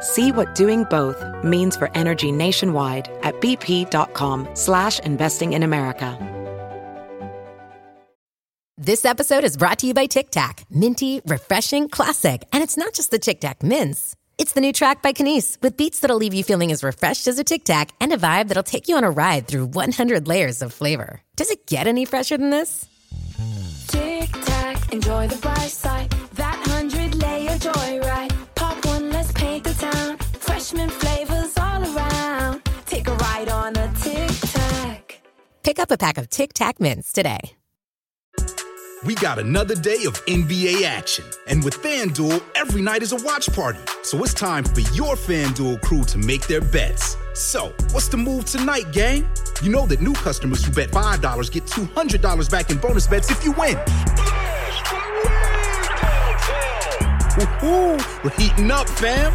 See what doing both means for energy nationwide at bp.com slash investing in America. This episode is brought to you by Tic Tac. Minty, refreshing, classic. And it's not just the Tic Tac mints. It's the new track by Kenise with beats that'll leave you feeling as refreshed as a Tic Tac and a vibe that'll take you on a ride through 100 layers of flavor. Does it get any fresher than this? Tic Tac, enjoy the bright side. Pick up a pack of Tic Tac mints today. We got another day of NBA action. And with FanDuel, every night is a watch party. So it's time for your FanDuel crew to make their bets. So, what's the move tonight, gang? You know that new customers who bet $5 get $200 back in bonus bets if you win. Woo-hoo, we're heating up, fam.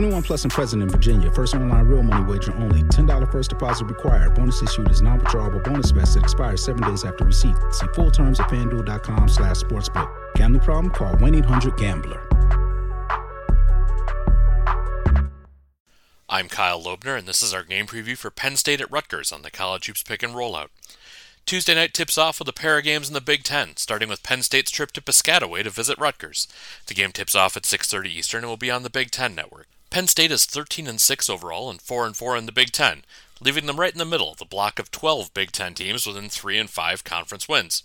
21 plus and present in Virginia. First online real money wager only. $10 first deposit required. Bonus issued is non-withdrawable bonus vest that expires seven days after receipt. See full terms at fanduel.com slash sportsbook. Gambling problem? Call 1-800-GAMBLER. I'm Kyle Loebner, and this is our game preview for Penn State at Rutgers on the College Hoops Pick and Rollout. Tuesday night tips off with a pair of games in the Big Ten, starting with Penn State's trip to Piscataway to visit Rutgers. The game tips off at 6:30 Eastern and will be on the Big Ten network. Penn State is 13 and 6 overall and 4 and 4 in the Big Ten, leaving them right in the middle of the block of 12 Big Ten teams within 3 and 5 conference wins.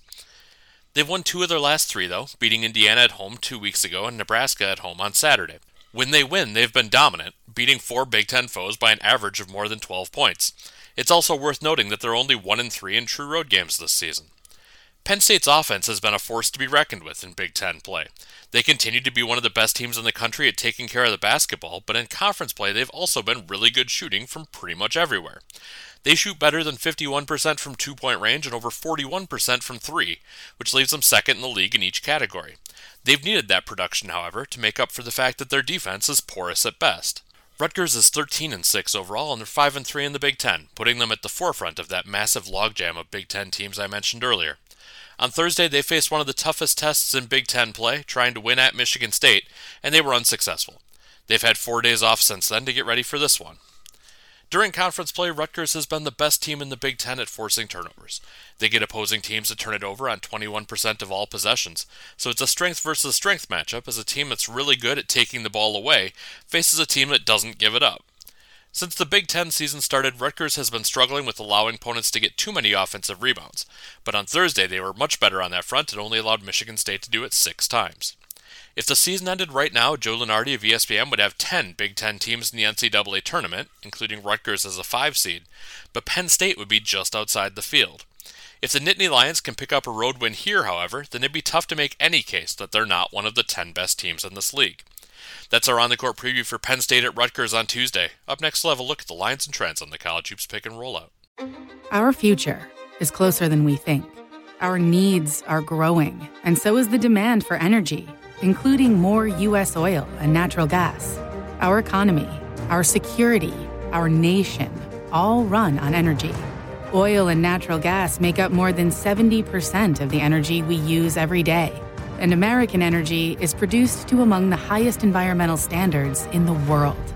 They've won two of their last three, though, beating Indiana at home two weeks ago and Nebraska at home on Saturday. When they win, they've been dominant, beating four Big Ten foes by an average of more than 12 points. It's also worth noting that they're only 1 and 3 in true road games this season. Penn State's offense has been a force to be reckoned with in Big Ten play. They continue to be one of the best teams in the country at taking care of the basketball, but in conference play, they've also been really good shooting from pretty much everywhere. They shoot better than 51% from two point range and over 41% from three, which leaves them second in the league in each category. They've needed that production, however, to make up for the fact that their defense is porous at best. Rutgers is 13 and 6 overall and they're 5 and 3 in the Big 10, putting them at the forefront of that massive logjam of Big 10 teams I mentioned earlier. On Thursday, they faced one of the toughest tests in Big 10 play, trying to win at Michigan State, and they were unsuccessful. They've had 4 days off since then to get ready for this one. During conference play, Rutgers has been the best team in the Big Ten at forcing turnovers. They get opposing teams to turn it over on 21% of all possessions, so it's a strength versus strength matchup as a team that's really good at taking the ball away faces a team that doesn't give it up. Since the Big Ten season started, Rutgers has been struggling with allowing opponents to get too many offensive rebounds, but on Thursday they were much better on that front and only allowed Michigan State to do it six times. If the season ended right now, Joe Lunardi of ESPN would have 10 Big Ten teams in the NCAA tournament, including Rutgers as a 5 seed, but Penn State would be just outside the field. If the Nittany Lions can pick up a road win here, however, then it'd be tough to make any case that they're not one of the 10 best teams in this league. That's our on the court preview for Penn State at Rutgers on Tuesday. Up next, we'll have a look at the lines and trends on the college hoops pick and rollout. Our future is closer than we think. Our needs are growing, and so is the demand for energy, including more U.S. oil and natural gas. Our economy, our security, our nation all run on energy. Oil and natural gas make up more than 70% of the energy we use every day and American energy is produced to among the highest environmental standards in the world.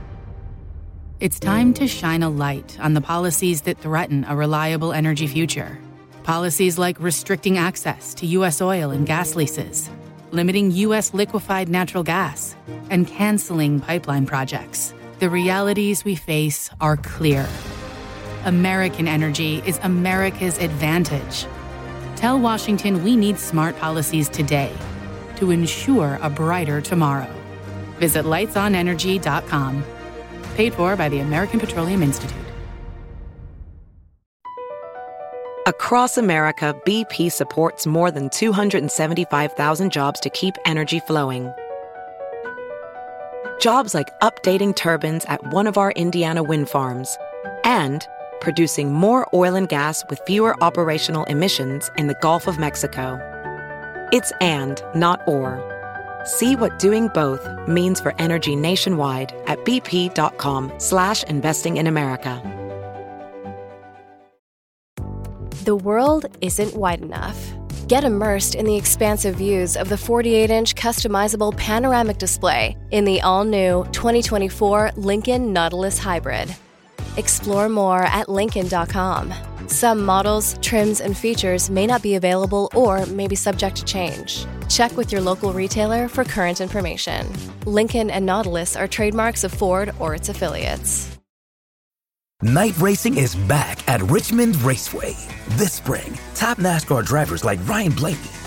It's time to shine a light on the policies that threaten a reliable energy future. Policies like restricting access to U.S. oil and gas leases, limiting U.S. liquefied natural gas, and canceling pipeline projects. The realities we face are clear. American energy is America's advantage. Tell Washington we need smart policies today to ensure a brighter tomorrow. Visit lightsonenergy.com. Paid for by the American Petroleum Institute. Across America, BP supports more than 275,000 jobs to keep energy flowing. Jobs like updating turbines at one of our Indiana wind farms and producing more oil and gas with fewer operational emissions in the Gulf of Mexico. It's and, not or. See what doing both means for energy nationwide at bp.com slash investing in America. The world isn't wide enough. Get immersed in the expansive views of the 48-inch customizable panoramic display in the all-new 2024 Lincoln Nautilus Hybrid. Explore more at Lincoln.com. Some models, trims, and features may not be available or may be subject to change. Check with your local retailer for current information. Lincoln and Nautilus are trademarks of Ford or its affiliates. Night racing is back at Richmond Raceway. This spring, top NASCAR drivers like Ryan Blaney,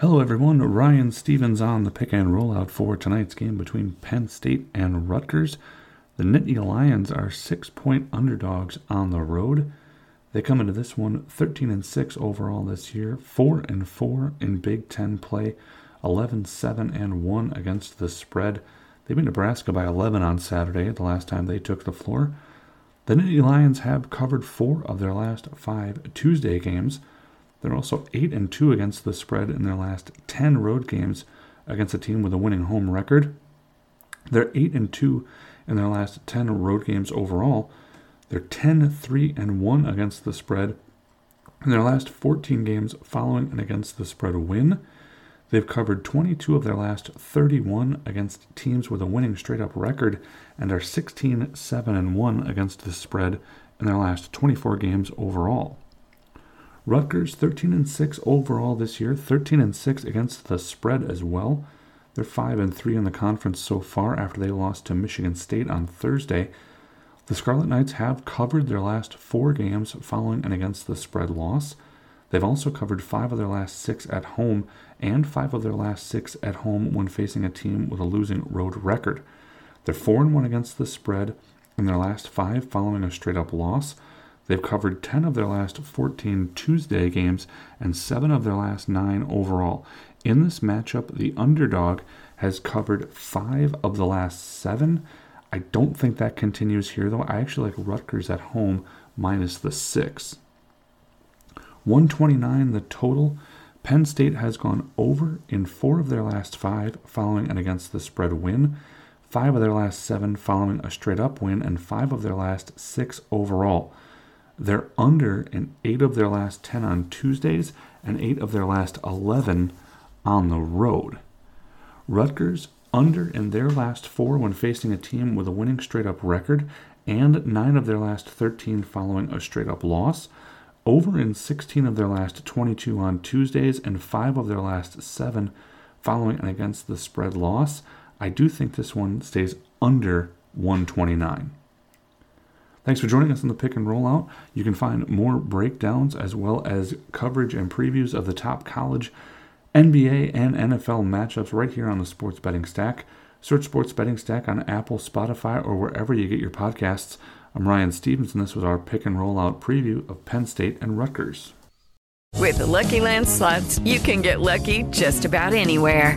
Hello, everyone. Ryan Stevens on the pick and rollout for tonight's game between Penn State and Rutgers. The Nittany Lions are six point underdogs on the road. They come into this one 13 and 6 overall this year, 4 and 4 in Big Ten play, 11 7 and 1 against the spread. They beat Nebraska by 11 on Saturday, the last time they took the floor. The Nittany Lions have covered four of their last five Tuesday games. They're also 8 and 2 against the spread in their last 10 road games against a team with a winning home record. They're 8 and 2 in their last 10 road games overall. They're 10 3 and 1 against the spread in their last 14 games following an against the spread win. They've covered 22 of their last 31 against teams with a winning straight up record and are 16 7 and 1 against the spread in their last 24 games overall. Rutgers 13 and 6 overall this year, 13 and 6 against the spread as well. They're 5 and 3 in the conference so far after they lost to Michigan State on Thursday. The Scarlet Knights have covered their last 4 games following an against the spread loss. They've also covered five of their last six at home and five of their last six at home when facing a team with a losing road record. They're 4 and 1 against the spread in their last five following a straight up loss. They've covered 10 of their last 14 Tuesday games and 7 of their last 9 overall. In this matchup, the underdog has covered 5 of the last 7. I don't think that continues here, though. I actually like Rutgers at home minus the 6. 129 the total. Penn State has gone over in four of their last five following an against the spread win, five of their last seven following a straight up win, and five of their last six overall. They're under in eight of their last 10 on Tuesdays and eight of their last 11 on the road. Rutgers under in their last four when facing a team with a winning straight up record, and nine of their last 13 following a straight up loss. Over in 16 of their last 22 on Tuesdays, and five of their last seven following an against the spread loss. I do think this one stays under 129. Thanks for joining us on the pick and rollout. You can find more breakdowns as well as coverage and previews of the top college, NBA, and NFL matchups right here on the Sports Betting Stack. Search Sports Betting Stack on Apple, Spotify, or wherever you get your podcasts. I'm Ryan Stevens, and this was our pick and rollout preview of Penn State and Rutgers. With the Lucky Land slots, you can get lucky just about anywhere.